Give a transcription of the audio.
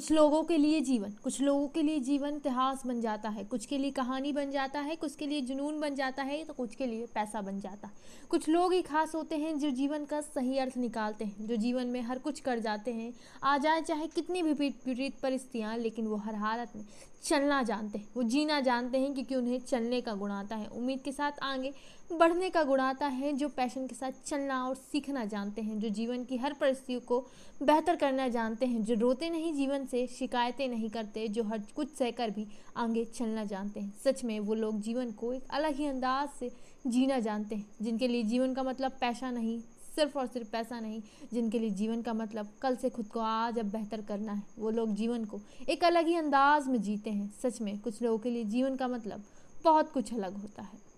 कुछ लोगों के लिए जीवन, कुछ लोगों के लिए जीवन इतिहास बन जाता है। कुछ के लिए कहानी बन जाता है, कुछ के लिए जुनून बन जाता है तो कुछ के लिए पैसा बन जाता है। कुछ लोग ही खास होते हैं जो जीवन का सही अर्थ निकालते हैं, जो जीवन में हर कुछ कर जाते हैं, आ जाए चाहे कितनी भी विपरीत परिस्थितियाँ, लेकिन वो हर हालत में चलना जानते हैं। वो जीना जानते हैं क्योंकि उन्हें चलने का गुण आता है। उम्मीद के साथ आगे बढ़ने का गुण आता है, जो पैशन के साथ चलना और सीखना जानते हैं, जो जीवन की हर परिस्थितियों को बेहतर करना जानते हैं, जो रोते नहीं जीवन से शिकायतें नहीं करते, जो हर कुछ सहकर भी आगे चलना जानते हैं। सच में वो लोग जीवन को एक अलग ही अंदाज से जीना जानते हैं, जिनके लिए जीवन का मतलब पैसा नहीं, सिर्फ़ और सिर्फ़ पैसा नहीं, जिनके लिए जीवन का मतलब कल से खुद को आज अब बेहतर करना है। वो लोग जीवन को एक अलग ही अंदाज में जीते हैं। सच में कुछ लोगों के लिए जीवन का मतलब बहुत कुछ अलग होता है।